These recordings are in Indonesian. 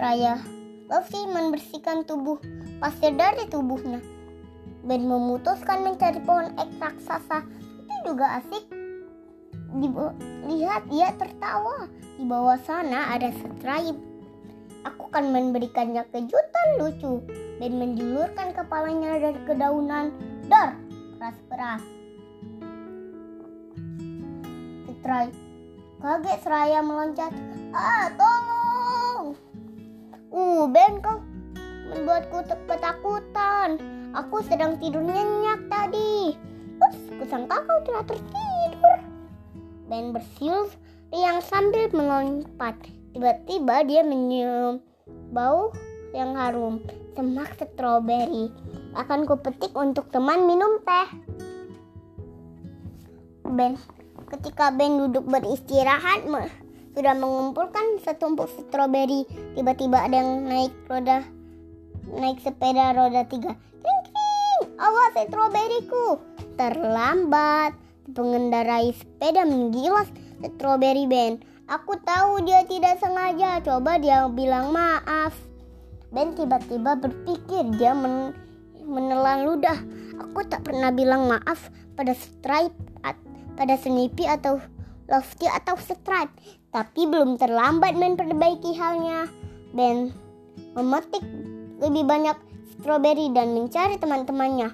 Raya Luffy membersihkan tubuh pasir dari tubuhnya. Ben memutuskan mencari pohon ek raksasa. Itu juga asik. Di, lihat ia tertawa. Di bawah sana ada stripe. Aku akan memberikannya kejutan lucu. Ben menjulurkan kepalanya dari kedaunan. Dar, keras-keras. Stripe. Kaget seraya meloncat. Ah, tolong! Ben kau membuatku ketakutan. Aku sedang tidur nyenyak tadi. Ups, kusangka kau telah tertidur. Ben bersiul yang sambil melompat. Tiba-tiba dia menyium bau yang harum. Semak stroberi. Akan kupetik untuk teman minum teh. Ben, ketika Ben duduk beristirahat, sudah mengumpulkan setumpuk stroberi. Tiba-tiba ada yang naik roda naik sepeda roda tiga. Kring kring, awas stroberiku. Terlambat, pengendarai sepeda menggilas stroberi Ben. Aku tahu dia tidak sengaja. Coba dia bilang maaf. Ben tiba-tiba berpikir dia men menelan ludah. Aku tak pernah bilang maaf pada Stripe, pada Snippy atau Lofty atau Stripe. Tapi belum terlambat memperbaiki halnya. Ben memetik lebih banyak stroberi dan mencari teman-temannya.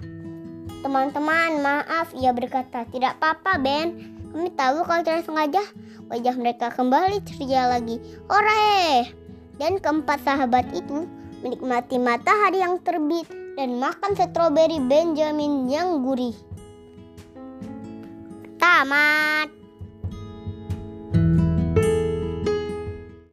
Teman-teman, maaf, ia berkata. Tidak apa-apa, Ben. Kami tahu kalau tidak sengaja. Wajah mereka kembali ceria lagi. Ore! Dan keempat sahabat itu menikmati matahari yang terbit dan makan stroberi Benjamin yang gurih. Tamat.